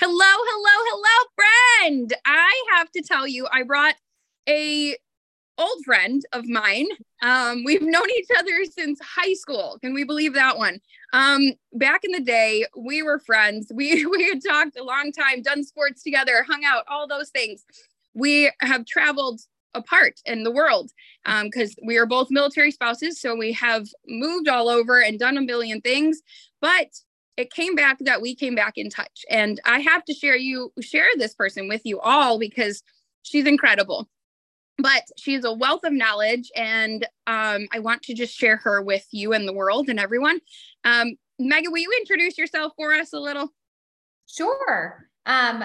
Hello, hello, hello, friend. I have to tell you, I brought a old friend of mine. Um, we've known each other since high school. Can we believe that one? Um, back in the day, we were friends. We we had talked a long time, done sports together, hung out, all those things. We have traveled apart in the world because um, we are both military spouses. So we have moved all over and done a million things. But it came back that we came back in touch. And i have to share you share this person with you all because she's incredible. But she's a wealth of knowledge and um, i want to just share her with you and the world and everyone. Um, megan will you introduce yourself for us a little? Sure. Um,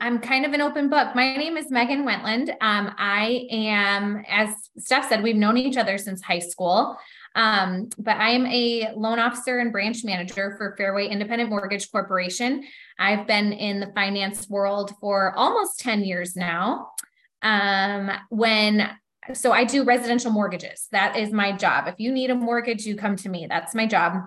i'm kind of an open book. My name is megan Wendtland. Um, i am as steph said we've known each other since high school um, but I am a loan officer and branch manager for Fairway Independent Mortgage Corporation. I've been in the finance world for almost 10 years now. Um, when so I do residential mortgages. That is my job. If you need a mortgage, you come to me. That's my job.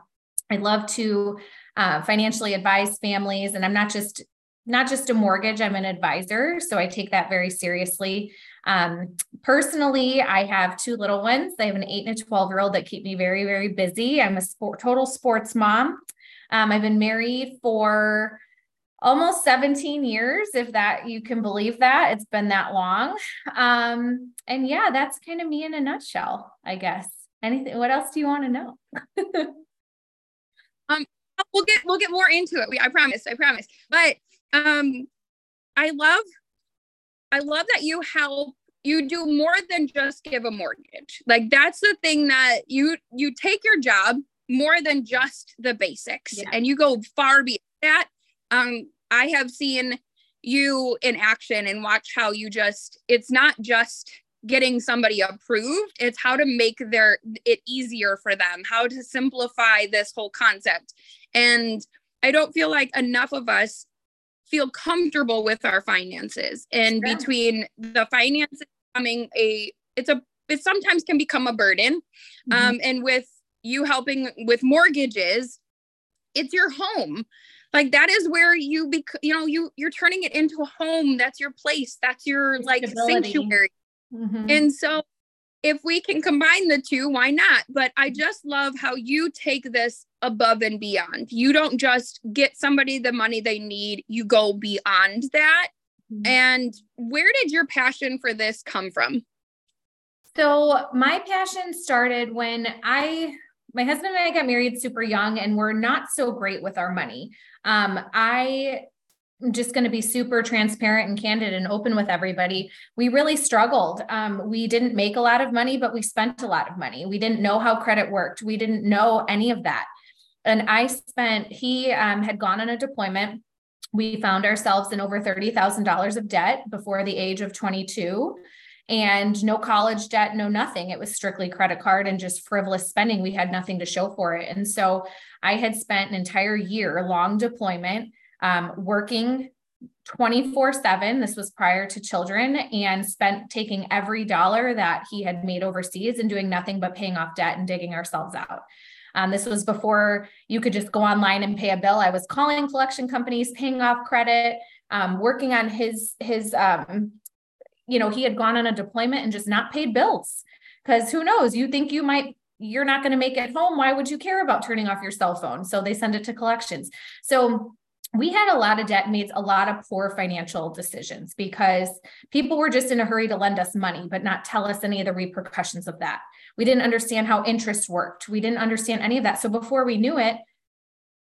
I love to uh, financially advise families, and I'm not just not just a mortgage. I'm an advisor, so I take that very seriously. Um, personally, I have two little ones. I have an eight and a 12 year old that keep me very, very busy. I'm a sport, total sports mom. Um, I've been married for almost 17 years, if that you can believe that. It's been that long. Um, and yeah, that's kind of me in a nutshell, I guess. Anything, what else do you want to know? um, we'll get, we'll get more into it. We, I promise, I promise. But, um, I love I love that you help you do more than just give a mortgage. Like that's the thing that you you take your job more than just the basics yeah. and you go far beyond that. Um I have seen you in action and watch how you just it's not just getting somebody approved it's how to make their it easier for them how to simplify this whole concept and i don't feel like enough of us feel comfortable with our finances. And sure. between the finances becoming a it's a it sometimes can become a burden. Mm-hmm. um and with you helping with mortgages it's your home. Like that is where you be you know you you're turning it into a home. That's your place. That's your like sanctuary. Mm-hmm. and so if we can combine the two, why not? But I just love how you take this above and beyond. You don't just get somebody the money they need, you go beyond that. Mm-hmm. And where did your passion for this come from? So, my passion started when I my husband and I got married super young and we're not so great with our money. Um, I Just going to be super transparent and candid and open with everybody. We really struggled. Um, we didn't make a lot of money, but we spent a lot of money. We didn't know how credit worked. We didn't know any of that. And I spent, he um, had gone on a deployment. We found ourselves in over $30,000 of debt before the age of 22 and no college debt, no nothing. It was strictly credit card and just frivolous spending. We had nothing to show for it. And so I had spent an entire year long deployment um, working 24 7. This was prior to children and spent taking every dollar that he had made overseas and doing nothing but paying off debt and digging ourselves out. Um, this was before you could just go online and pay a bill. I was calling collection companies, paying off credit, um, working on his his um, you know he had gone on a deployment and just not paid bills because who knows? You think you might you're not going to make it home. Why would you care about turning off your cell phone? So they send it to collections. So we had a lot of debt made a lot of poor financial decisions because people were just in a hurry to lend us money but not tell us any of the repercussions of that we didn't understand how interest worked we didn't understand any of that so before we knew it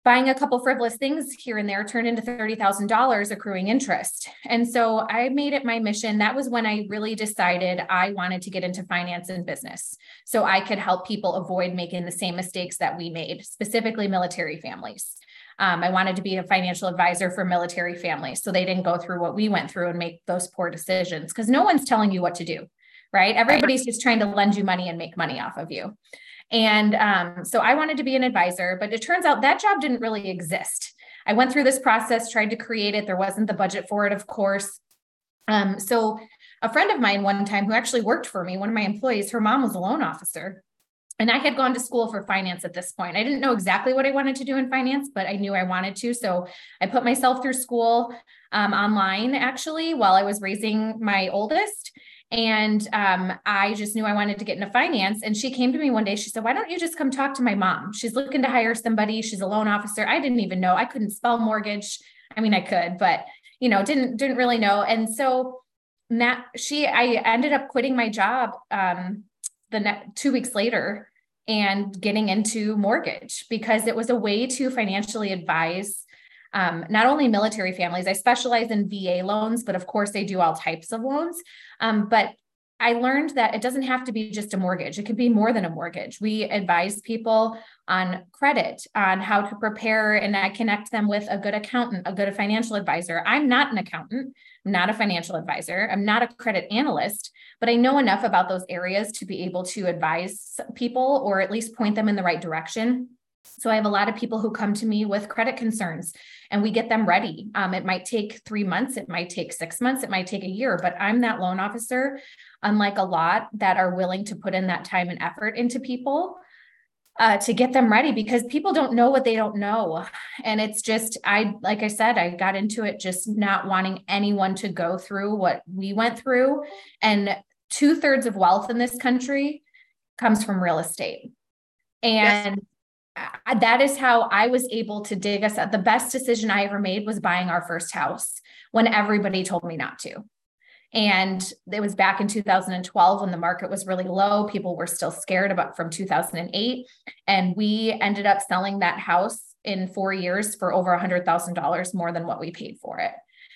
buying a couple frivolous things here and there turned into $30,000 accruing interest. And so I made it my mission. That was when I really decided I wanted to get into finance and business so I could help people avoid making the same mistakes that we made, specifically military families. Um, I wanted to be a financial advisor for military families so they didn't go through what we went through and make those poor decisions because no one's telling you what to do, right? Everybody's just trying to lend you money and make money off of you. And um, so I wanted to be an advisor, but it turns out that job didn't really exist. I went through this process, tried to create it. There wasn't the budget for it, of course. Um, so a friend of mine one time who actually worked for me, one of my employees, her mom was a loan officer. And I had gone to school for finance at this point. I didn't know exactly what I wanted to do in finance, but I knew I wanted to. So I put myself through school um, online actually while I was raising my oldest. And um, I just knew I wanted to get into finance. And she came to me one day. She said, Why don't you just come talk to my mom? She's looking to hire somebody. She's a loan officer. I didn't even know. I couldn't spell mortgage. I mean, I could, but you know, didn't didn't really know. And so that she I ended up quitting my job um, the two weeks later and getting into mortgage because it was a way to financially advise um, not only military families. I specialize in VA loans, but of course, they do all types of loans. Um, but I learned that it doesn't have to be just a mortgage. It could be more than a mortgage. We advise people on credit, on how to prepare, and I connect them with a good accountant, a good financial advisor. I'm not an accountant, not a financial advisor, I'm not a credit analyst, but I know enough about those areas to be able to advise people or at least point them in the right direction. So I have a lot of people who come to me with credit concerns and we get them ready. Um, it might take three months, it might take six months, it might take a year, but I'm that loan officer, unlike a lot that are willing to put in that time and effort into people. Uh, to get them ready because people don't know what they don't know. And it's just, I, like I said, I got into it just not wanting anyone to go through what we went through. And two thirds of wealth in this country comes from real estate. And yes that is how I was able to dig us out. The best decision I ever made was buying our first house when everybody told me not to. And it was back in 2012 when the market was really low. People were still scared about from 2008. And we ended up selling that house in four years for over $100,000 more than what we paid for it.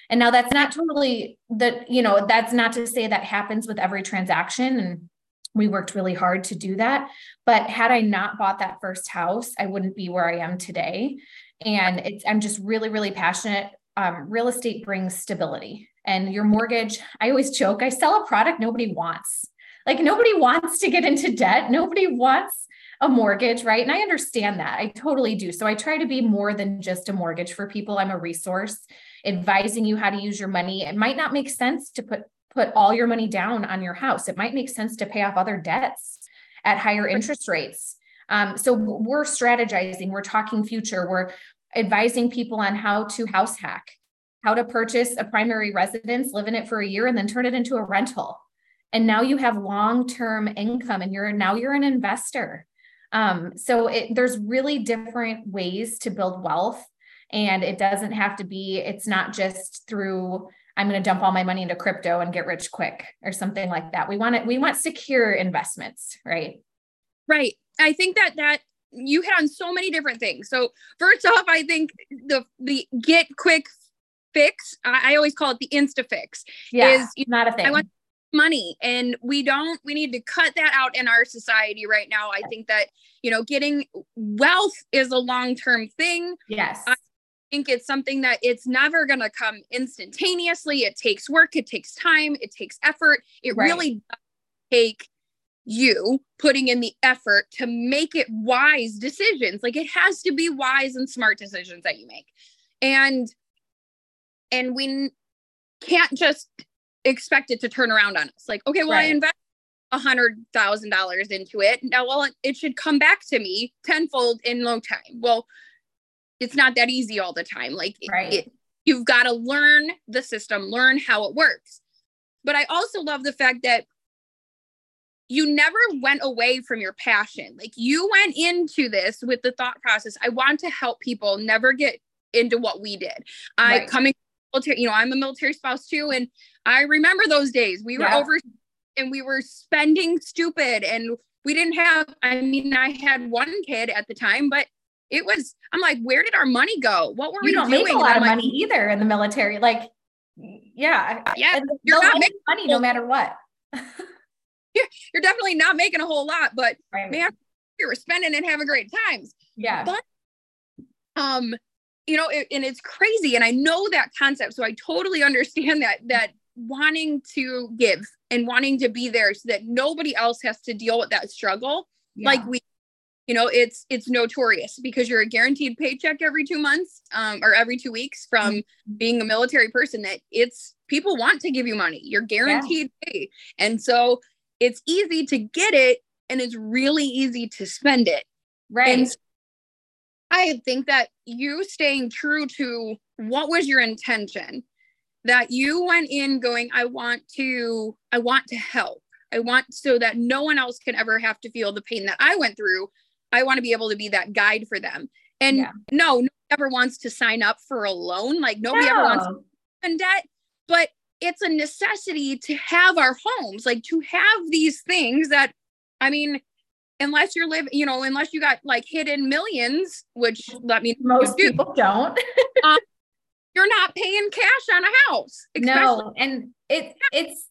And now that's not totally that, you know, that's not to say that happens with every transaction. And we worked really hard to do that. But had I not bought that first house, I wouldn't be where I am today. And I'm just really, really passionate. Um, real estate brings stability. And your mortgage, I always joke, I sell a product nobody wants. Like nobody wants to get into debt. Nobody wants a mortgage, right? And I understand that. I totally do. So I try to be more than just a mortgage for people. I'm a resource advising you how to use your money. It might not make sense to put put all your money down on your house. It might make sense to pay off other debts at higher interest rates. Um, so we're strategizing, we're talking future, we're advising people on how to house hack, how to purchase a primary residence, live in it for a year, and then turn it into a rental. And now you have long-term income, and you're now you're an investor. Um, so it, there's really different ways to build wealth, and it doesn't have to be. It's not just through I'm going to dump all my money into crypto and get rich quick or something like that. We want it, we want secure investments, right? Right. I think that that you hit on so many different things. So first off, I think the the get quick fix, I, I always call it the insta fix. Yeah, is not a thing. I want money and we don't we need to cut that out in our society right now i think that you know getting wealth is a long-term thing yes I think it's something that it's never going to come instantaneously. It takes work, it takes time, it takes effort. It right. really does take you putting in the effort to make it wise decisions. Like it has to be wise and smart decisions that you make. And and we can't just expect it to turn around on us. Like, okay, well, right. I invest a hundred thousand dollars into it. Now, well, it, should come back to me tenfold in no time. Well, it's not that easy all the time. Like right. it, you've got to learn the system, learn how it works. But I also love the fact that you never went away from your passion. Like you went into this with the thought process, I want to help people never get into what we did. Right. I coming military, you know, I'm a military spouse too. And I remember those days we were yeah. over and we were spending stupid and we didn't have, I mean, I had one kid at the time, but it was i'm like where did our money go what were you we don't doing? make a lot of like, money either in the military like yeah yeah you're not making money no matter what you're, you're definitely not making a whole lot but right. man you were spending and having great times yeah but um you know it, and it's crazy and i know that concept so i totally understand that that wanting to give and wanting to be there so that nobody else has to deal with that struggle yeah. like we you know it's it's notorious because you're a guaranteed paycheck every two months um, or every two weeks from mm-hmm. being a military person that it's people want to give you money you're guaranteed yeah. pay and so it's easy to get it and it's really easy to spend it. Right. And I think that you staying true to what was your intention, that you went in going, I want to, I want to help. I want so that no one else can ever have to feel the pain that I went through. I want to be able to be that guide for them. And yeah. no, nobody ever wants to sign up for a loan. Like nobody no. ever wants to in debt, but it's a necessity to have our homes, like to have these things that, I mean, unless you're living, you know, unless you got like hidden millions, which let me most do, people don't. um, you're not paying cash on a house. No, and it it's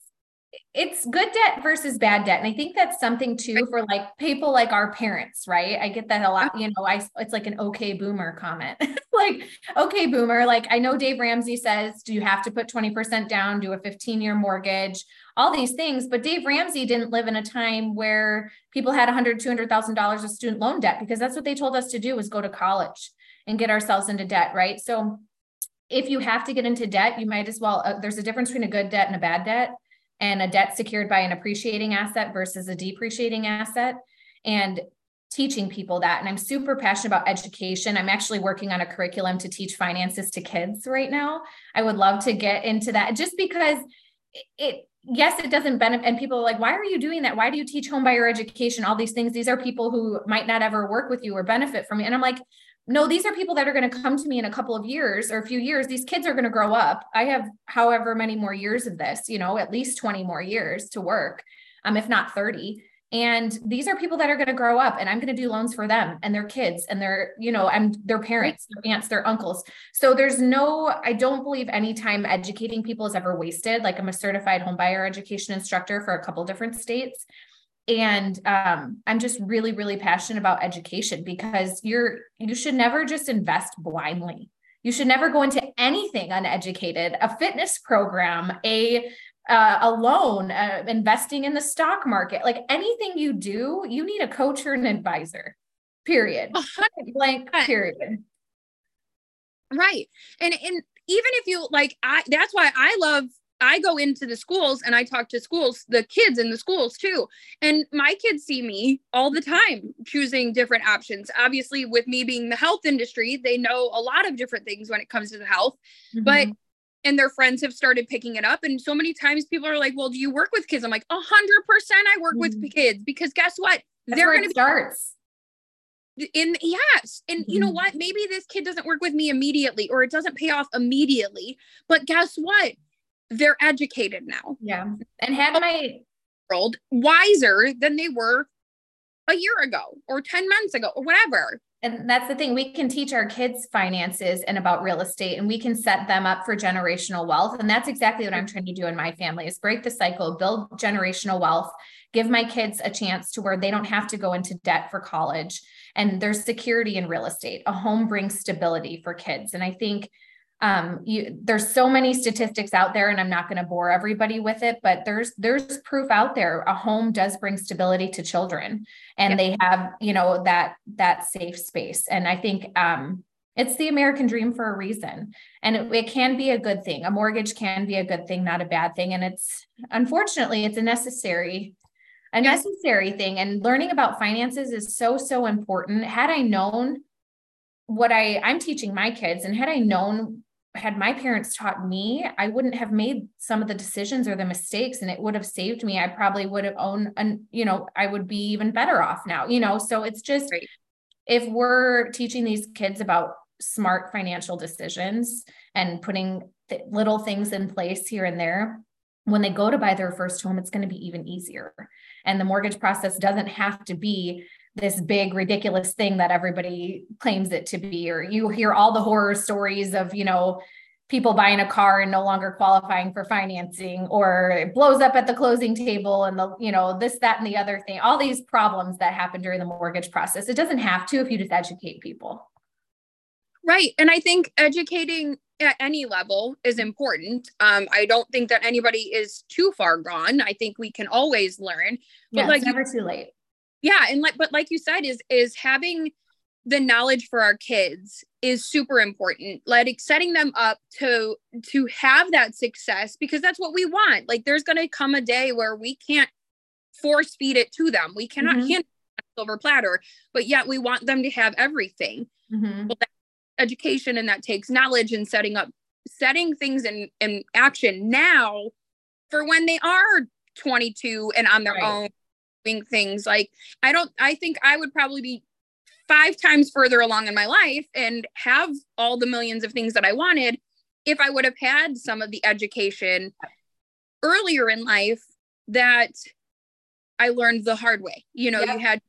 it's good debt versus bad debt. And I think that's something too for like people like our parents, right? I get that a lot. You know, I it's like an okay boomer comment. like, okay, boomer. Like I know Dave Ramsey says, do you have to put 20% down, do a 15 year mortgage, all these things. But Dave Ramsey didn't live in a time where people had 100, $200,000 of student loan debt because that's what they told us to do was go to college and get ourselves into debt, right? So if you have to get into debt, you might as well, uh, there's a difference between a good debt and a bad debt and a debt secured by an appreciating asset versus a depreciating asset and teaching people that. And i'm super passionate about education. I'm actually working on a curriculum to teach finances to kids right now. I would love to get into that just because it yes it doesn't benefit and people are like why are you doing that? Why do you teach home buyer education? All these things these are people who might not ever work with you or benefit from you. and i'm like no, these are people that are going to come to me in a couple of years or a few years. These kids are going to grow up. I have however many more years of this, you know, at least 20 more years to work, um, if not 30. And these are people that are going to grow up and I'm going to do loans for them and their kids and their, you know, I'm their parents, their aunts, their uncles. So there's no, I don't believe any time educating people is ever wasted. Like I'm a certified homebuyer education instructor for a couple different states and um, i'm just really really passionate about education because you're you should never just invest blindly. You should never go into anything uneducated. A fitness program a uh, a loan uh, investing in the stock market like anything you do you need a coach or an advisor period. Blank period. Right. And and even if you like i that's why i love I go into the schools and I talk to schools, the kids in the schools too. And my kids see me all the time choosing different options. Obviously, with me being the health industry, they know a lot of different things when it comes to the health. Mm-hmm. But and their friends have started picking it up. And so many times people are like, Well, do you work with kids? I'm like, a hundred percent I work mm-hmm. with kids because guess what? That's They're gonna starts in yes and mm-hmm. you know mm-hmm. what maybe this kid doesn't work with me immediately or it doesn't pay off immediately but guess what they're educated now. Yeah. And had my world wiser than they were a year ago or 10 months ago or whatever. And that's the thing. We can teach our kids finances and about real estate and we can set them up for generational wealth. And that's exactly what I'm trying to do in my family is break the cycle, build generational wealth, give my kids a chance to where they don't have to go into debt for college. And there's security in real estate. A home brings stability for kids. And I think um you there's so many statistics out there and i'm not going to bore everybody with it but there's there's proof out there. A home does bring stability to children and yep. they have you know that that safe space. And i think um it's the american dream for a reason. And it, it can be a good thing. A mortgage can be a good thing not a bad thing. And it's unfortunately it's a necessary a necessary thing. And learning about finances is so so important. Had i known what I I'm teaching my kids and had I known had my parents taught me, I wouldn't have made some of the decisions or the mistakes and it would have saved me. I probably would have owned and you know, I would be even better off now, you know. So it's just right. if we're teaching these kids about smart financial decisions and putting th- little things in place here and there, when they go to buy their first home, it's going to be even easier. And the mortgage process doesn't have to be this big ridiculous thing that everybody claims it to be or you hear all the horror stories of you know people buying a car and no longer qualifying for financing or it blows up at the closing table and the you know this that and the other thing. All these problems that happen during the mortgage process. It doesn't have to if you just educate people. Right and i think educating at any level is important. Um, i don't think that anybody is too far gone. I think we can always learn. But yeah, like never too late yeah and like but like you said is is having the knowledge for our kids is super important like setting them up to to have that success because that's what we want like there's going to come a day where we can't force feed it to them. We cannot mm-hmm. hand silver platter, but yet we want them to have everything. Mm-hmm. Well, education and that takes knowledge and setting up setting things in in action now for when they are 22 and on their right. own doing things like I don't I think I would probably be five times further along in my life and have all the millions of things that I wanted if I would have had some of the education earlier in life that I learned the hard way. You know, yeah. you had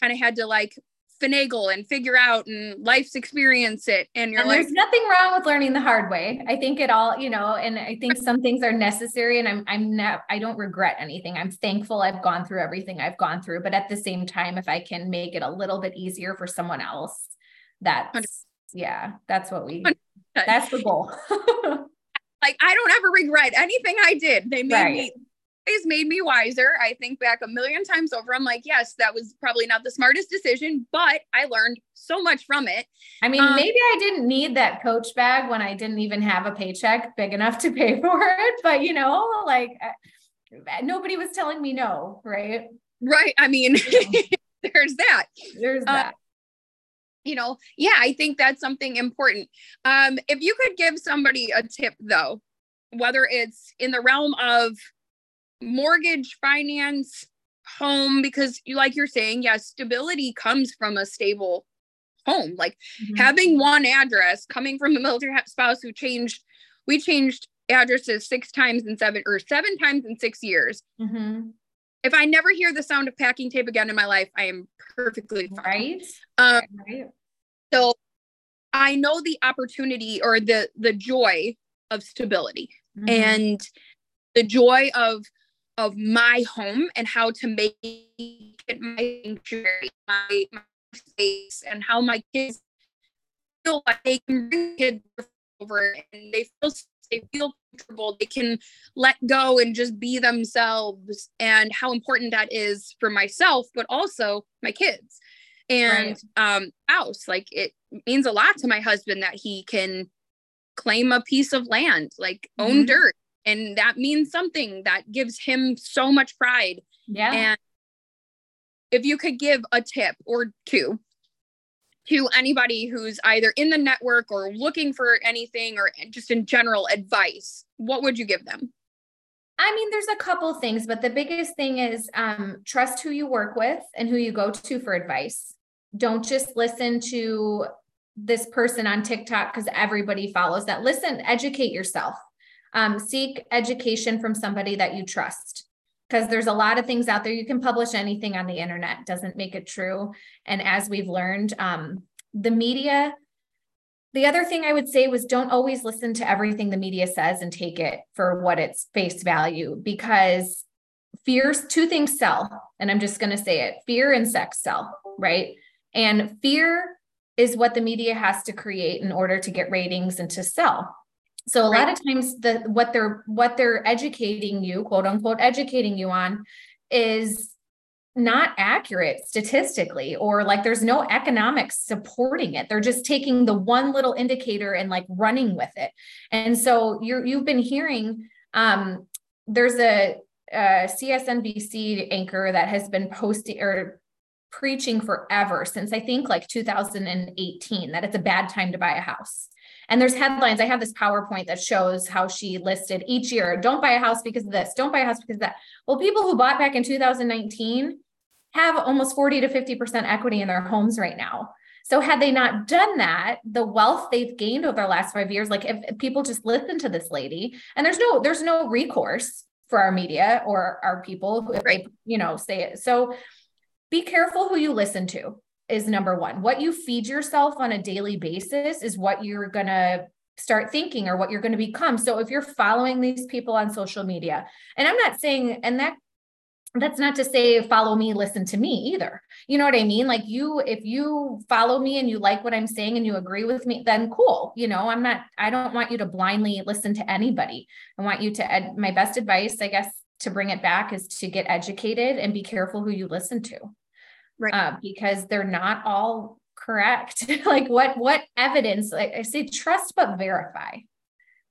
kind of had to like finagle and figure out and life's experience it and you're and like there's nothing wrong with learning the hard way. I think it all you know and i think some things are necessary and i'm i'm not i don't regret anything. I'm thankful i've gone through everything i've gone through but at the same time if i can make it a little bit easier for someone else that's yeah that's what we that's the goal. Like i don't ever regret anything i did. They made right. me made me wiser. I think back a million times over. I'm like, yes, that was probably not the smartest decision, but I learned so much from it. I mean, um, maybe I didn't need that coach bag when I didn't even have a paycheck big enough to pay for it. But, you know, like uh, nobody was telling me no, right? Right. I mean, there's that. There's uh, that. you know, yeah, I think that's something important. Um, if you could give somebody a tip though, whether it's in the realm of mortgage finance home because you like you're saying yes stability comes from a stable home like mm-hmm. having one address coming from a military spouse who changed we changed addresses six times in seven or seven times in six years mm-hmm. if i never hear the sound of packing tape again in my life i am perfectly fine right, um, right. so i know the opportunity or the the joy of stability mm-hmm. and the joy of of my home and how to make it my sanctuary, my, my space, and how my kids feel like they can bring kids over and they feel they feel comfortable. They can let go and just be themselves, and how important that is for myself, but also my kids and right. um house. Like it means a lot to my husband that he can claim a piece of land, like mm-hmm. own dirt and that means something that gives him so much pride yeah and if you could give a tip or two to anybody who's either in the network or looking for anything or just in general advice what would you give them I mean, there's a couple things, but the biggest thing is um, trust who you work with and who you go to for advice. Don't just listen to this person on TikTok because everybody follows that. Listen, educate yourself um, seek education from somebody that you trust. Because there's a lot of things out there. You can publish anything on the internet. Doesn't make it true. And as we've learned um, the media the other thing i would say was don't always listen to everything the media says and take it for what its face value. Because fears two things sell. And i'm just going to say it fear and sex sell right? And fear is what the media has to create in order to get ratings and to sell so a right. lot of times the what they're what they're educating you, quote unquote, educating you on is not accurate statistically or like there's no economics supporting it. They're just taking the one little indicator and like running with it. And so you're you've been hearing um there's a, a CNBC anchor that has been posting or preaching forever since i think like 2018 that it's a bad time to buy a house and there's headlines. I have this PowerPoint that shows how she listed each year don't buy a house because of this, don't buy a house because of that. Well, people who bought back in 2019 have almost 40 to 50% equity in their homes right now. So had they not done that, the wealth they've gained over the last five years, like if, if people just listen to this lady, and there's no there's no recourse for our media or our people if right. they you know say it. So be careful who you listen to is number one. What you feed yourself on a daily basis is what you're going to start thinking or what you're going to become. So if you're following these people on social media, and I'm not saying, and that that's not to say follow me listen to me either. You know what i mean? Like you if you follow me and you like what i'm saying and you agree with me then cool. You know i'm not i don't want you to blindly listen to anybody. I want you to ed- my best advice i guess to bring it back is to get educated and be careful who you listen to right uh, because they're not all correct like what what evidence like i say trust but verify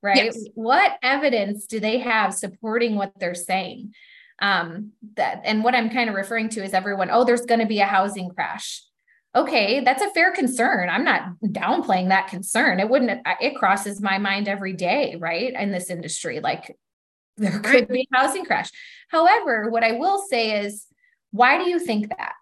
right yes. what evidence do they have supporting what they're saying Um, that and what I'm kind of referring to is everyone, oh, there's going to be a housing crash. Okay, that's a fair concern. I'm not downplaying that concern. It wouldn't, it crosses my mind every day, right? In this industry, like there could be a housing crash. However, what I will say is, why do you think that?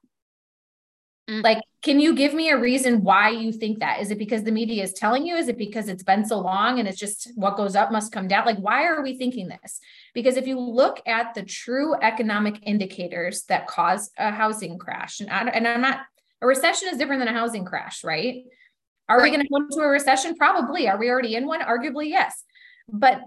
Mm. Like, can you give me a reason why you think that? Is it because the media is telling you? Is it because it's been so long and it's just what goes up must come down? Like, why are we thinking this? Because if you look at the true economic indicators that cause a housing crash, and, I, and I'm not, a recession is different than a housing crash, right? Are right. we going to go into a recession? Probably. Are we already in one? Arguably, yes. But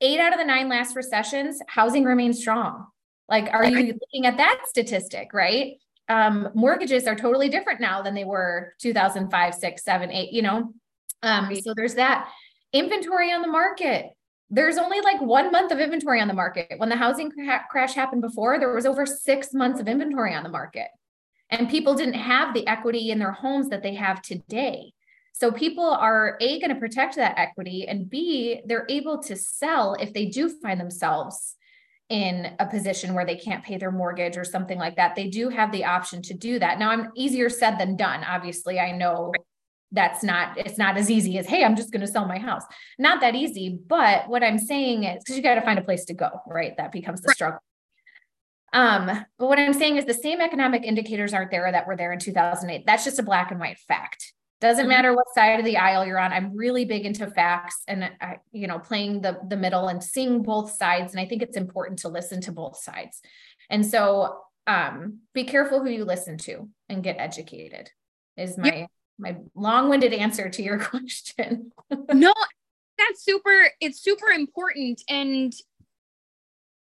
eight out of the nine last recessions, housing remains strong. Like, are you looking at that statistic, right? Um, mortgages are totally different now than they were 2005, six, seven, eight, you know? Um, so there's that inventory on the market. There's only like one month of inventory on the market. When the housing crash happened before, there was over six months of inventory on the market. And people didn't have the equity in their homes that they have today. So people are A, going to protect that equity, and B, they're able to sell if they do find themselves in a position where they can't pay their mortgage or something like that, they do have the option to do that. Now, I'm easier said than done. Obviously, I know that's not it's not as easy as hey i'm just going to sell my house. Not that easy but what i'm saying is because you got to find a place to go right? That becomes the struggle. Um but what i'm saying is the same economic indicators aren't there that were there in 2008 that's just a black and white fact doesn't mm-hmm. matter what side of the aisle you're on i'm really big into facts and uh, you know playing the the middle and seeing both sides and i think it's important to listen to both sides and so um, be careful who you listen to and get educated is my yep. my long-winded answer to your question no that's super it's super important and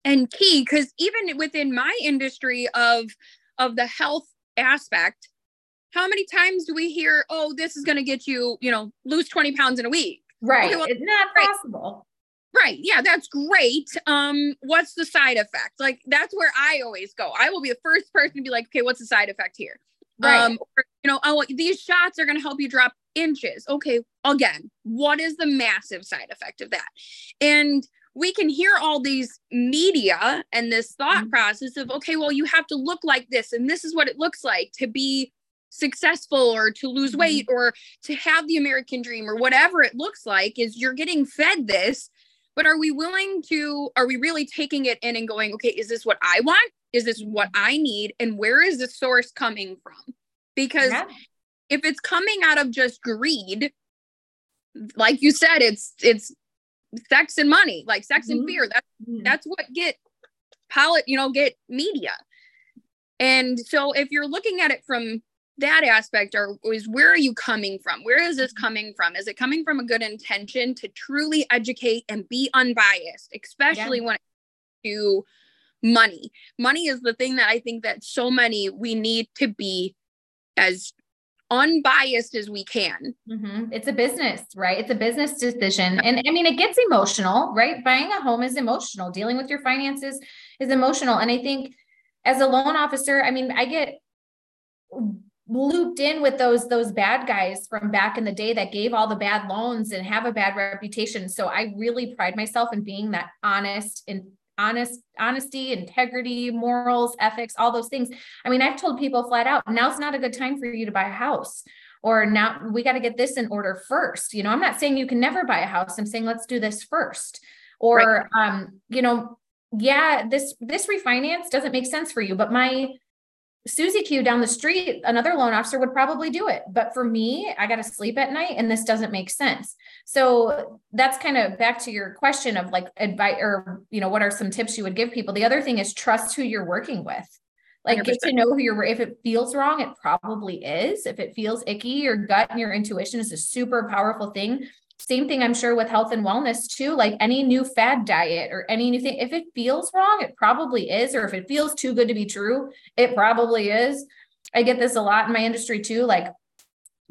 and key because even within my industry of of the health aspect how many times do we hear, oh, this is going to get you, you know, lose 20 pounds in a week? Right. Okay, well, it's not right. possible. Right. Yeah, that's great. Um, what's the side effect? Like that's where I always go. I will be the first person to be like, okay, what's the side effect here? Right. Um, or, you know, oh, these shots are going to help you drop inches. Okay, again, what is the massive side effect of that? And we can hear all these media and this thought mm-hmm. process of, okay, well, you have to look like this, and this is what it looks like to be successful or to lose mm-hmm. weight or to have the American dream or whatever it looks like is you're getting fed this. But are we willing to, are we really taking it in and going, okay, is this what I want? Is this what mm-hmm. I need? And where is the source coming from? Because yeah. if it's coming out of just greed, like you said, it's, it's, sex and money like sex mm-hmm. and fear that's mm-hmm. that's what get pilot you know get media and so if you're looking at it from that aspect are is where are you coming from? Where is this mm-hmm. coming from? Is it coming from a good intention to truly educate and be unbiased especially yeah. when it to money? Money is the thing that i think that so many we need to be as unbiased as we can. Mm-hmm. it's a business right? It's a business decision. And i mean it gets emotional right? Buying a home is emotional. Dealing with your finances is emotional. And i think as a loan officer i mean i get looped in with those those bad guys from back in the day that gave all the bad loans and have a bad reputation. So i really pride myself in being that honest and honest honesty integrity morals ethics all those things. I mean i've told people flat out now's not a good time for you to buy a house or now we got to get this in order first. You know i'm not saying you can never buy a house. I'm saying let's do this first. Or right. um you know yeah this this refinance doesn't make sense for you but my Susie Q down the street, another loan officer would probably do it. But for me, I got to sleep at night and this doesn't make sense. So that's kind of back to your question of like advice or, you know, what are some tips you would give people? The other thing is trust who you're working with. Like 100%. get to know who you're, if it feels wrong, it probably is. If it feels icky, your gut and your intuition is a super powerful thing same thing i'm sure with health and wellness too like any new fad diet or any new thing if it feels wrong it probably is or if it feels too good to be true it probably is. I get this a lot in my industry too like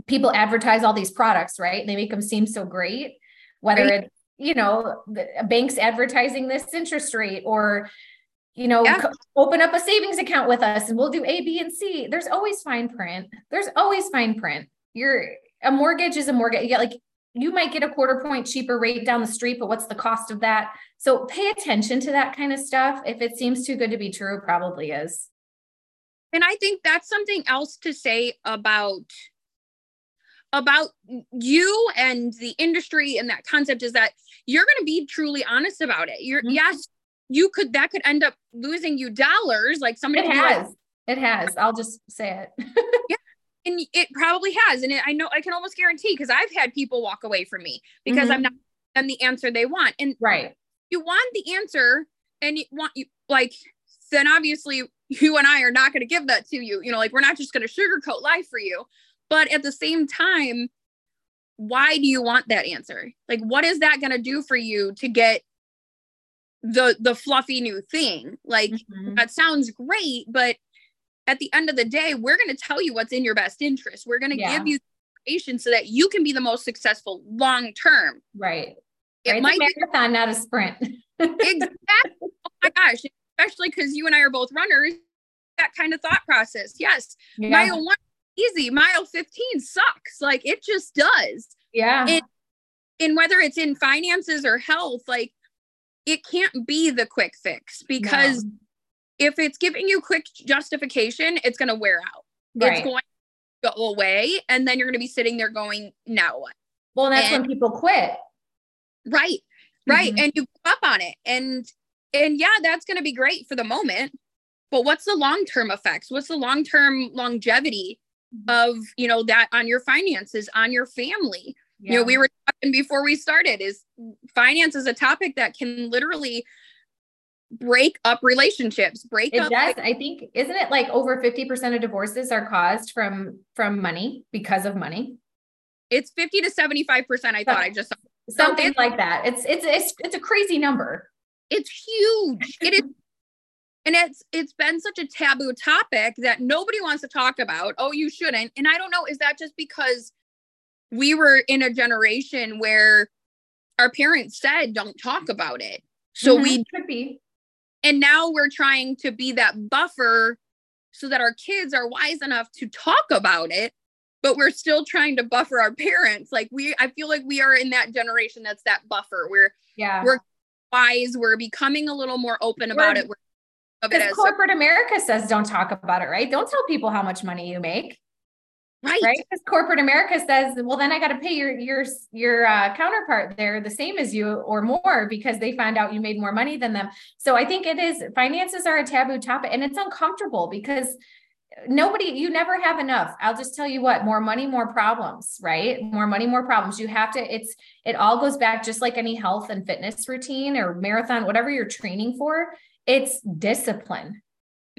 people advertise all these products right? They make them seem so great whether right. it's you know banks advertising this interest rate or you know yeah. open up a savings account with us and we'll do a b and c. There's always fine print. There's always fine print. You're a mortgage is a mortgage. Yeah like you might get a quarter point cheaper rate down the street, but what's the cost of that? So pay attention to that kind of stuff. If it seems too good to be true, probably is. And I think that's something else to say about about you and the industry and that concept is that you're going to be truly honest about it. You're mm-hmm. yes, you could that could end up losing you dollars like somebody it has. Like, it has. I'll just say it. yeah. And it probably has. And it, I know I can almost guarantee because I've had people walk away from me because mm-hmm. I'm not them the answer they want. And right. You want the answer and you want you like then obviously you and I are not going to give that to you. You know, like we're not just going to sugarcoat life for you. But at the same time, why do you want that answer? Like, what is that going to do for you to get the the fluffy new thing? Like, mm-hmm. that sounds great, but at the end of the day, we're going to tell you what's in your best interest. We're going to yeah. give you information so that you can be the most successful long term. Right. It right. might be a marathon, not a sprint. exactly. Oh my gosh. Especially because you and I are both runners. That kind of thought process. Yes. Yeah. Mile one easy. Mile 15 sucks. Like it just does. Yeah. And, and whether it's in finances or health, like it can't be the quick fix because no. If it's giving you quick justification, it's going to wear out. Right. It's going to go away. And then you're going to be sitting there going, now what? Well, that's and, when people quit. Right. Right. Mm-hmm. And you up on it. And, and yeah, that's going to be great for the moment. But what's the long term effects? What's the long term longevity of you know that on your finances on your family yeah. you know we were talking before we started is finance is a topic that can literally break up relationships break it up does. i think isn't it like over 50% of divorces are caused from from money because of money? It's 50 to 75% i thought i just something like that. It's it's it's it's a crazy number. It's huge. It is and it's it's been such a taboo topic that nobody wants to talk about. Oh you shouldn't. And i don't know is that just because we were in a generation where our parents said don't talk about it. So mm-hmm. we could be and now we're trying to be that buffer so that our kids are wise enough to talk about it but we're still trying to buffer our parents like we i feel like we are in that generation that's that buffer we're yeah we're wise we're becoming a little more open about we're, it because corporate America says don't talk about it, right? Don't tell people how much money you make. Right. Right. Because corporate America says, well, then I got to pay your your your uh, counterpart there the same as you or more because they find out you made more money than them. So I think it is finances are a taboo topic and it's uncomfortable because nobody you never have enough i'll just tell you what more money more problems right more money more problems you have to it's it all goes back just like any health and fitness routine or marathon whatever you're training for it's discipline.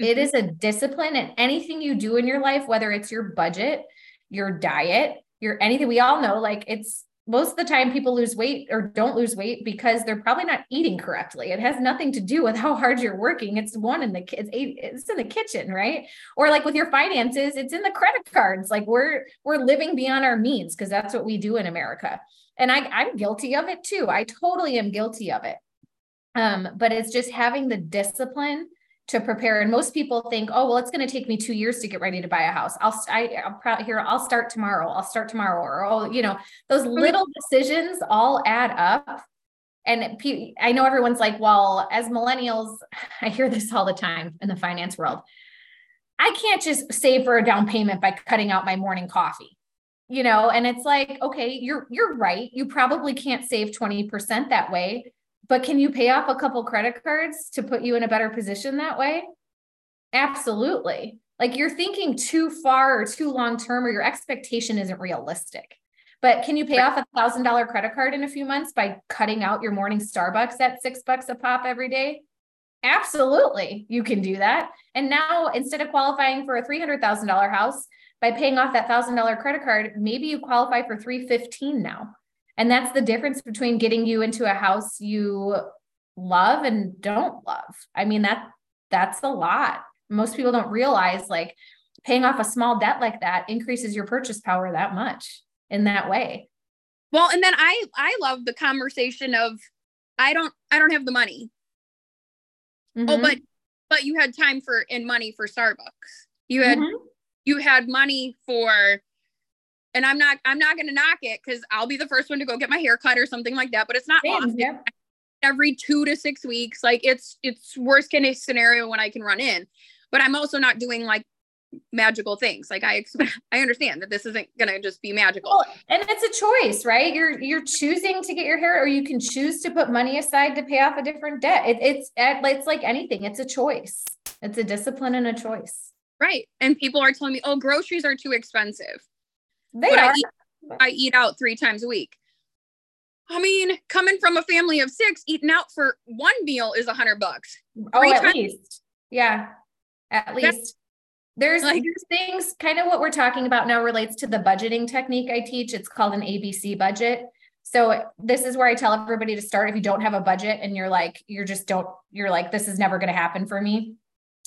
Mm-hmm. It is a discipline and anything you do in your life, whether it's your budget, your diet, your anything, we all know like it's most of the time people lose weight or don't lose weight because they're probably not eating correctly. It has nothing to do with how hard you're working. It's one in the it's it's in the kitchen, right? Or like with your finances, it's in the credit cards. Like we're we're living beyond our means because that's what we do in America. And I I'm guilty of it too. I totally am guilty of it. Um, but it's just having the discipline to prepare. And most people think, oh, well, it's going to take me two years to get ready to buy a house. I'll, I, I'll probably here, I'll start tomorrow. I'll start tomorrow. Or, oh, you know, those little decisions all add up. And I know everyone's like, well, as millennials, I hear this all the time in the finance world. I can't just save for a down payment by cutting out my morning coffee. You know, and it's like, okay, you're you're right. You probably can't save 20% that way but can you pay off a couple credit cards to put you in a better position that way? Absolutely. Like you're thinking too far or too long term, or your expectation isn't realistic. But can you pay off a thousand dollar credit card in a few months by cutting out your morning Starbucks at six bucks a pop every day? Absolutely, you can do that. And now instead of qualifying for a three hundred thousand dollar house by paying off that thousand dollar credit card, maybe you qualify for three fifteen now. And that's the difference between getting you into a house you love and don't love. I mean, that that's a lot. Most people don't realize like paying off a small debt like that increases your purchase power that much in that way. Well, and then I I love the conversation of I don't I don't have the money. Oh, mm-hmm. Oh, but but you had time for and money for Starbucks. You had mm-hmm. you had money for and I'm not I'm not gonna knock it because I'll be the first one to go get my hair cut or something like that. But it's not Same. Yeah. Every two to six weeks, like it's it's worst case scenario when I can run in. But I'm also not doing like magical things. Like I expect, I understand that this isn't gonna just be magical. Well, and it's a choice, right? You're you're choosing to get your hair, or you can choose to put money aside to pay off a different debt. It, it's it's like anything. It's a choice. It's a discipline and a choice. Right. And people are telling me, oh, groceries are too expensive. They but are. I eat, I eat out three times a week. I mean, coming from a family of six, eating out for one meal is a hundred bucks. Oh, at times- least. Yeah. At least. There's, like, there's things kind of what we're talking about now relates to the budgeting technique I teach. It's called an ABC budget. So this is where I tell everybody to start. If you don't have a budget and you're like, you're just don't, you're like, this is never going to happen for me.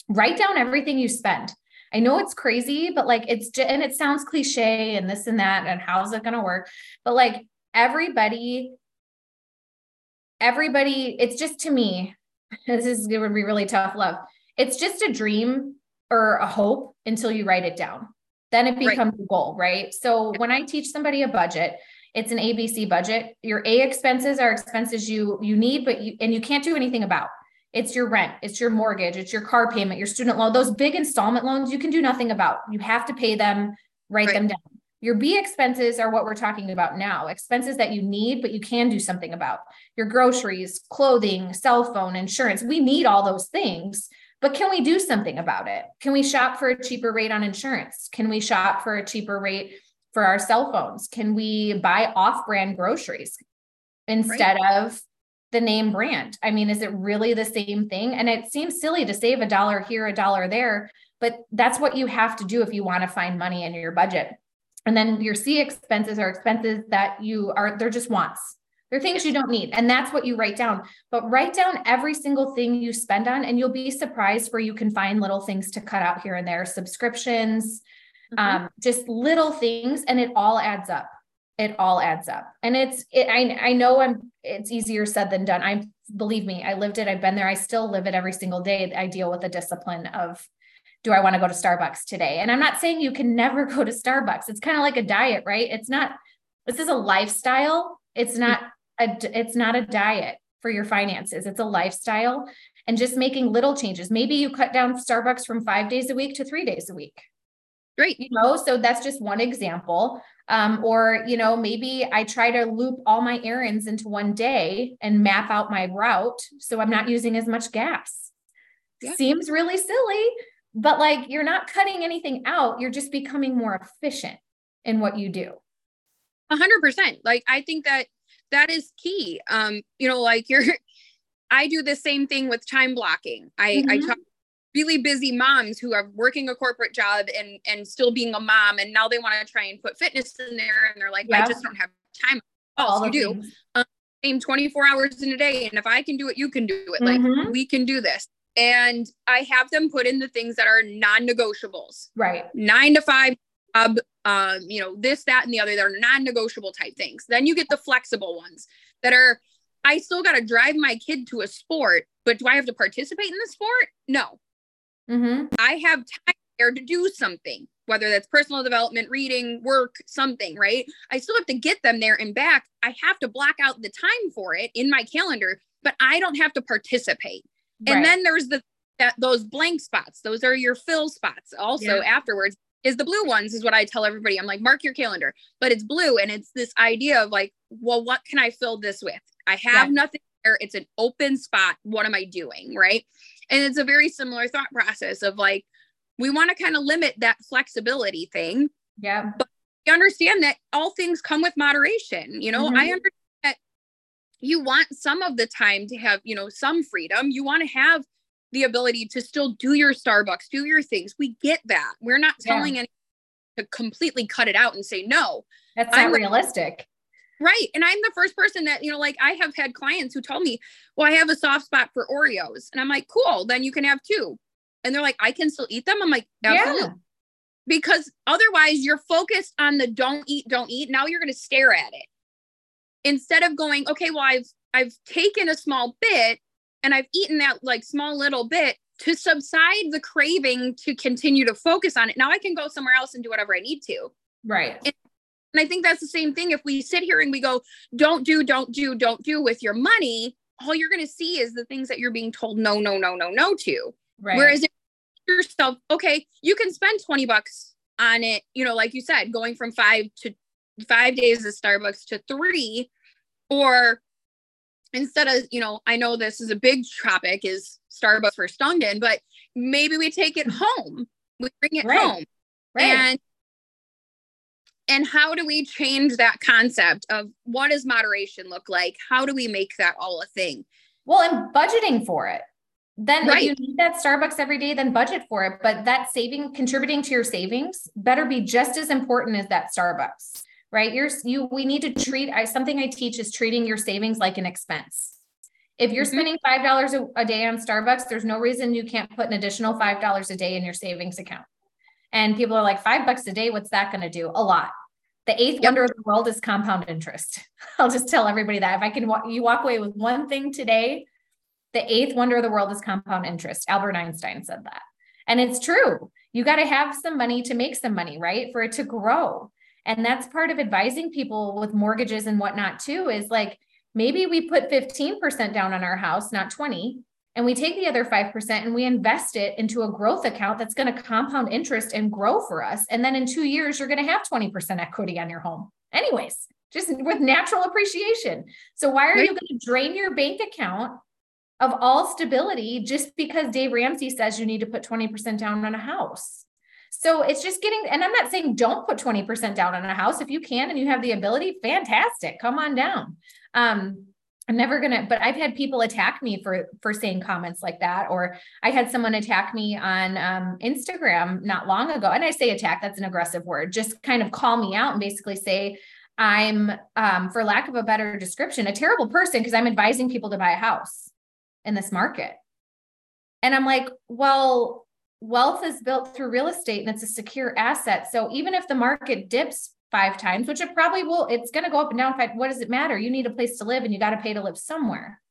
Write down everything you spend. I know it's crazy, but like it's and it sounds cliche and this and that, and how's it going to work? But like everybody, everybody, it's just to me, this is going to be really tough love. It's just a dream or a hope until you write it down. Then it becomes right. a goal, right? So when I teach somebody a budget, it's an ABC budget. Your A expenses are expenses you you need, but you and you can't do anything about. It's your rent, it's your mortgage, it's your car payment, your student loan. Those big installment loans you can do nothing about. You have to pay them, write right. them down. Your B expenses are what we're talking about now expenses that you need, but you can do something about. Your groceries, clothing, cell phone, insurance. We need all those things, but can we do something about it? Can we shop for a cheaper rate on insurance? Can we shop for a cheaper rate for our cell phones? Can we buy off brand groceries instead right. of the name brand. I mean, is it really the same thing? And it seems silly to save a dollar here, a dollar there, but that's what you have to do if you want to find money in your budget. And then your C expenses are expenses that you are, they're just wants. They're things you don't need. And that's what you write down. But write down every single thing you spend on, and you'll be surprised where you can find little things to cut out here and there subscriptions, mm-hmm. um, just little things, and it all adds up it all adds up. And it's it, I, I know i'm it's easier said than done. I believe me i lived it i've been there i still live it every single day. I deal with the discipline of do i want to go to starbucks today? And i'm not saying you can never go to starbucks. It's kind of like a diet right? It's not this is a lifestyle. It's mm-hmm. not a it's not a diet for your finances. It's a lifestyle and just making little changes. Maybe you cut down starbucks from five days a week to three days a week. Great. You know, so that's just one example. Um, or, you know, maybe I try to loop all my errands into one day and map out my route so I'm not using as much gas. Yeah. Seems really silly, but like you're not cutting anything out. You're just becoming more efficient in what you do. A hundred percent. Like I think that that is key. Um, you know, like you're I do the same thing with time blocking. I, mm-hmm. I talk really busy moms who are working a corporate job and and still being a mom and now they want to try and put fitness in there and they're like yeah. i just don't have time. All you do. um, same 24 hours in a day and if i can do it you can do it. Mm-hmm. like we can do this. And i have them put in the things that are non-negotiables. Right. Nine to five job um you know this that and the other that are non-negotiable type things. Then you get the flexible ones that are i still got to drive my kid to a sport but do i have to participate in the sport? No Mm-hmm. I have time there to do something, whether that's personal development, reading, work, something, right? I still have to get them there and back. I have to block out the time for it in my calendar, but I don't have to participate. Right. And then there's the that those blank spots. Those are your fill spots. Also yeah. afterwards is the blue ones is what I tell everybody. I'm like, mark your calendar, but it's blue. And it's this idea of like, well, what can I fill this with? I have yeah. nothing there. It's an open spot. What am I doing? Right. And it's a very similar thought process of like, we want to kind of limit that flexibility thing. Yeah. But we understand that all things come with moderation. You know, mm-hmm. I understand that you want some of the time to have, you know, some freedom. You want to have the ability to still do your Starbucks, do your things. We get that. We're not telling yeah. anyone to completely cut it out and say no. That's not I'm, realistic. Right. And I'm the first person that, you know, like I have had clients who told me, well, I have a soft spot for Oreos. And I'm like, cool, then you can have two. And they're like, I can still eat them. I'm like, absolutely. Yeah. Because otherwise you're focused on the don't eat, don't eat. Now you're going to stare at it. Instead of going, okay, well, I've I've taken a small bit and I've eaten that like small little bit to subside the craving to continue to focus on it. Now I can go somewhere else and do whatever I need to. Right. And And I think that's the same thing. If we sit here and we go, don't do, don't do, don't do with your money, all you're going to see is the things that you're being told no, no, no, no, no to. Right. Whereas if yourself, okay, you can spend 20 bucks on it, you know, like you said, going from five to five days of Starbucks to three, or instead of, you know, I know this is a big topic is Starbucks for Stungden, but maybe we take it home. We bring it right. home. Right. And and how do we change that concept of what does moderation look like? How do we make that all a thing? Well, and budgeting for it. Then right. if you need that Starbucks every day, then budget for it. But that saving, contributing to your savings better be just as important as that Starbucks, right? You're you we need to treat I something I teach is treating your savings like an expense. If you're mm-hmm. spending five dollars a day on Starbucks, there's no reason you can't put an additional five dollars a day in your savings account. And people are like, five bucks a day, what's that going to do? A lot. The eighth yep. wonder of the world is compound interest. I'll just tell everybody that if I can, walk, you walk away with one thing today, the eighth wonder of the world is compound interest. Albert Einstein said that. And it's true. You got to have some money to make some money, right? For it to grow. And that's part of advising people with mortgages and whatnot, too, is like maybe we put 15% down on our house, not 20, and we take the other 5% and we invest it into a growth account that's going to compound interest and grow for us. And then in two years, you're going to have 20% equity on your home, anyways, just with natural appreciation. So, why are you going to drain your bank account of all stability just because Dave Ramsey says you need to put 20% down on a house? So it's just getting, and I'm not saying don't put 20% down on a house. If you can and you have the ability, fantastic, come on down. Um, I'm never gonna, but I've had people attack me for for saying comments like that, or I had someone attack me on um, Instagram not long ago, and I say attack that's an aggressive word, just kind of call me out and basically say I'm, um, for lack of a better description, a terrible person because I'm advising people to buy a house in this market, and I'm like, well, wealth is built through real estate and it's a secure asset. So even if the market dips five times, which it probably will, it's going to go up and down. Five, what does it matter? You need a place to live and you got to pay to live somewhere.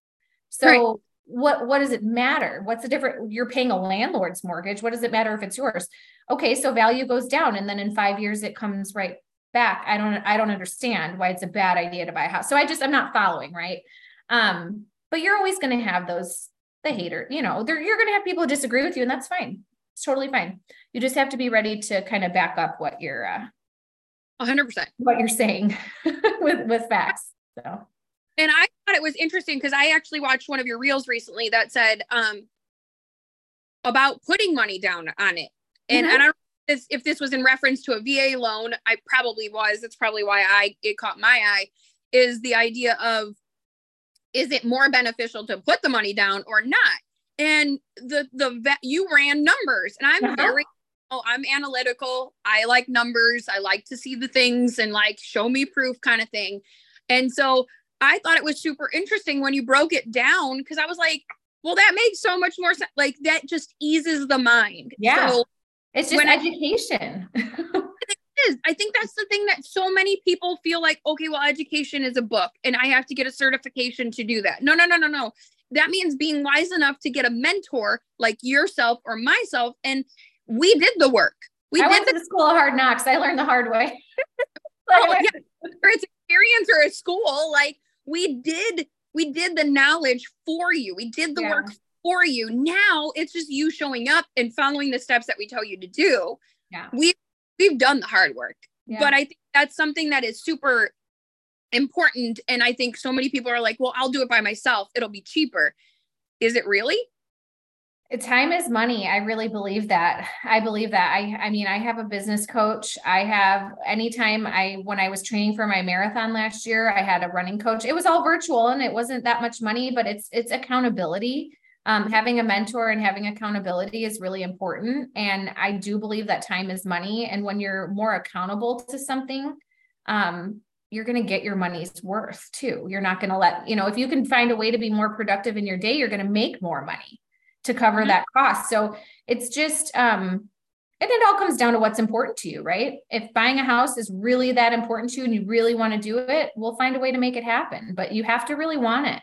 So right. what, what does it matter? What's the difference? You're paying a landlord's mortgage. What does it matter if it's yours? Okay. So value goes down and then in five years it comes right back. I don't, I don't understand why it's a bad idea to buy a house. So I just, I'm not following. Right. Um, but you're always going to have those, the hater, you know, there you're going to have people disagree with you and that's fine. It's totally fine. You just have to be ready to kind of back up what you're, uh, 100% what you're saying with with facts so. And i thought it was interesting because i actually watched one of your reels recently that said um about putting money down on it. And, mm-hmm. and i don't know if this, if this was in reference to a va loan i probably was. That's probably why i it caught my eye is the idea of is it more beneficial to put the money down or not? And the the you ran numbers and i'm uh-huh. very Oh, I'm analytical. I like numbers. I like to see the things and like show me proof kind of thing. And so I thought it was super interesting when you broke it down because I was like, well, that makes so much more sense. Like that just eases the mind. Yeah. So it's just education. I, it is. I think that's the thing that so many people feel like, okay, well, education is a book and I have to get a certification to do that. No, no, no, no, no. That means being wise enough to get a mentor like yourself or myself and we did the work. We I did went the, to the school of hard knocks. I learned the hard way. oh, yeah. Or it's experience or a school. Like we did, we did the knowledge for you. We did the yeah. work for you. Now it's just you showing up and following the steps that we tell you to do. Yeah. We we've done the hard work. Yeah. But I think that's something that is super important. And I think so many people are like, well, I'll do it by myself. It'll be cheaper. Is it really? Time is money. I really believe that. I believe that. I i mean i have a business coach. I have anytime i when i was training for my marathon last year i had a running coach. It was all virtual and it wasn't that much money but it's it's accountability. Um, having a mentor and having accountability is really important. And i do believe that time is money. And when you're more accountable to something um, you're going to get your money's worth too. You're not going to let you know if you can find a way to be more productive in your day you're going to make more money to cover mm-hmm. that cost. So it's just, um, and it all comes down to what's important to you, right? If buying a house is really that important to you and you really want to do it, we'll find a way to make it happen, but you have to really want it.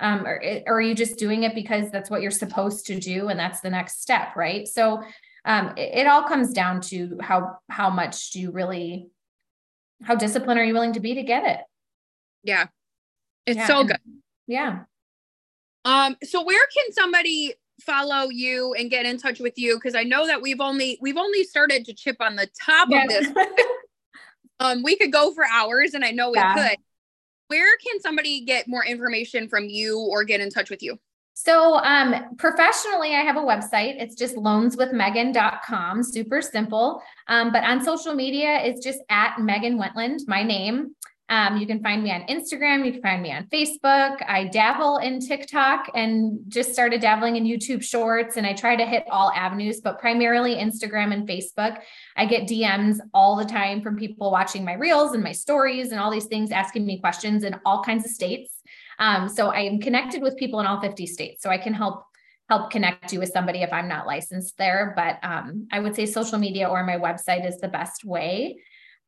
Um, or, or are you just doing it because that's what you're supposed to do and that's the next step, right? So um, it, it all comes down to how how much do you really how disciplined are you willing to be to get it? Yeah. It's yeah. so good. Yeah. Um, so where can somebody follow you and get in touch with you? Because I know that we've only we've only started to chip on the top yes. of this. um, we could go for hours, and I know we yeah. could. Where can somebody get more information from you or get in touch with you? So, um, professionally, I have a website. It's just loanswithmegan.com, super simple. Um, but on social media, it's just at Megan Wendtland, my name. Um, you can find me on Instagram. You can find me on Facebook. I dabble in TikTok and just started dabbling in YouTube shorts. And I try to hit all avenues, but primarily Instagram and Facebook. I get DMs all the time from people watching my reels and my stories and all these things, asking me questions in all kinds of states. Um, so I am connected with people in all 50 states. So I can help help connect you with somebody if I'm not licensed there. But um, I would say social media or my website is the best way.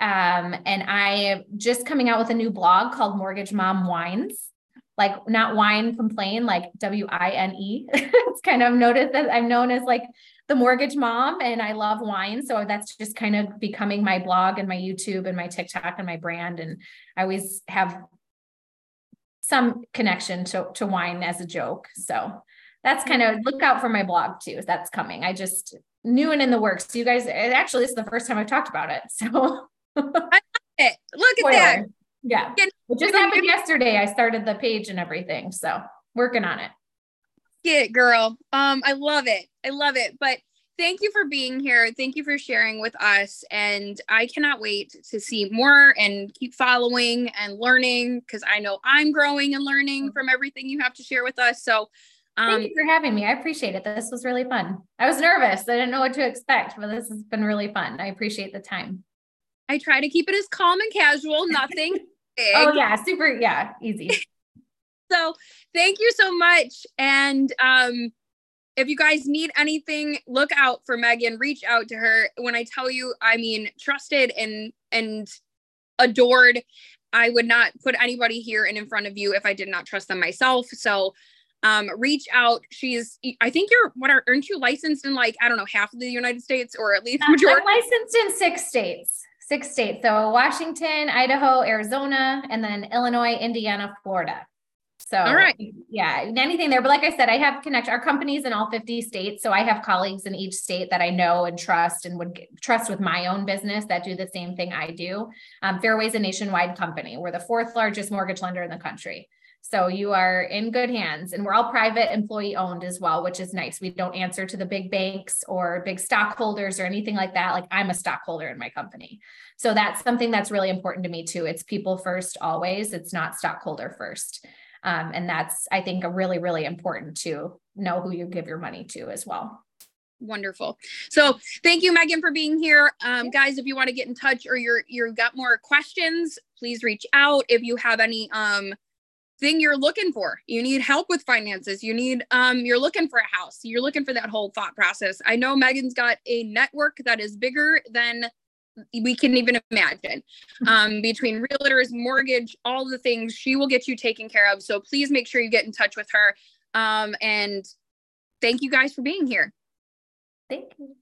Um, and I just coming out with a new blog called Mortgage Mom Wines, like not wine complain, like W I N E. it's kind of noticed that I'm known as like the mortgage mom and I love wine. So that's just kind of becoming my blog and my YouTube and my TikTok and my brand. And I always have some connection to, to wine as a joke. So that's kind of look out for my blog too. That's coming. I just knew and in the works. You guys, actually, this is the first time I've talked about it. So I love it. Look at that. Yeah. It just happened yesterday. I started the page and everything. So working on it. Get it, girl. Um, I love it. I love it. But thank you for being here. Thank you for sharing with us. And I cannot wait to see more and keep following and learning because I know I'm growing and learning from everything you have to share with us. So um, Thank you for having me. I appreciate it. This was really fun. I was nervous. I didn't know what to expect, but this has been really fun. I appreciate the time. I try to keep it as calm and casual, nothing big. Oh yeah, super yeah, easy. so, thank you so much and um if you guys need anything, look out for Megan, reach out to her. When I tell you, I mean trusted and and adored. I would not put anybody here and in front of you if I did not trust them myself. So um, reach out. She's, I think you're, what are, aren't you licensed in like, I don't know, half of the United States or at least majority? I'm licensed in six states six states. So Washington, Idaho, Arizona, and then Illinois, Indiana, Florida. So all right. Yeah, anything there. But like I said, I have connect our companies in all 50 states. So I have colleagues in each state that I know and trust and would trust with my own business that do the same thing I do. Um, Fairway's a nationwide company. We're the fourth largest mortgage lender in the country. So you are in good hands and we're all private employee owned as well, which is nice. We don't answer to the big banks or big stockholders or anything like that. Like I'm a stockholder in my company. So that's something that's really important to me too. It's people first always. It's not stockholder first. Um, and that's, I think, a really, really important to know who you give your money to as well. Wonderful. So thank you, Megan, for being here. Um, guys, if you want to get in touch or you're you've got more questions, please reach out. If you have any um thing you're looking for. You need help with finances. You need um you're looking for a house. You're looking for that whole thought process. I know Megan's got a network that is bigger than we can even imagine um, between realtors, mortgage, all the things she will get you taken care of. So please make sure you get in touch with her. Um, and thank you guys for being here. Thank you.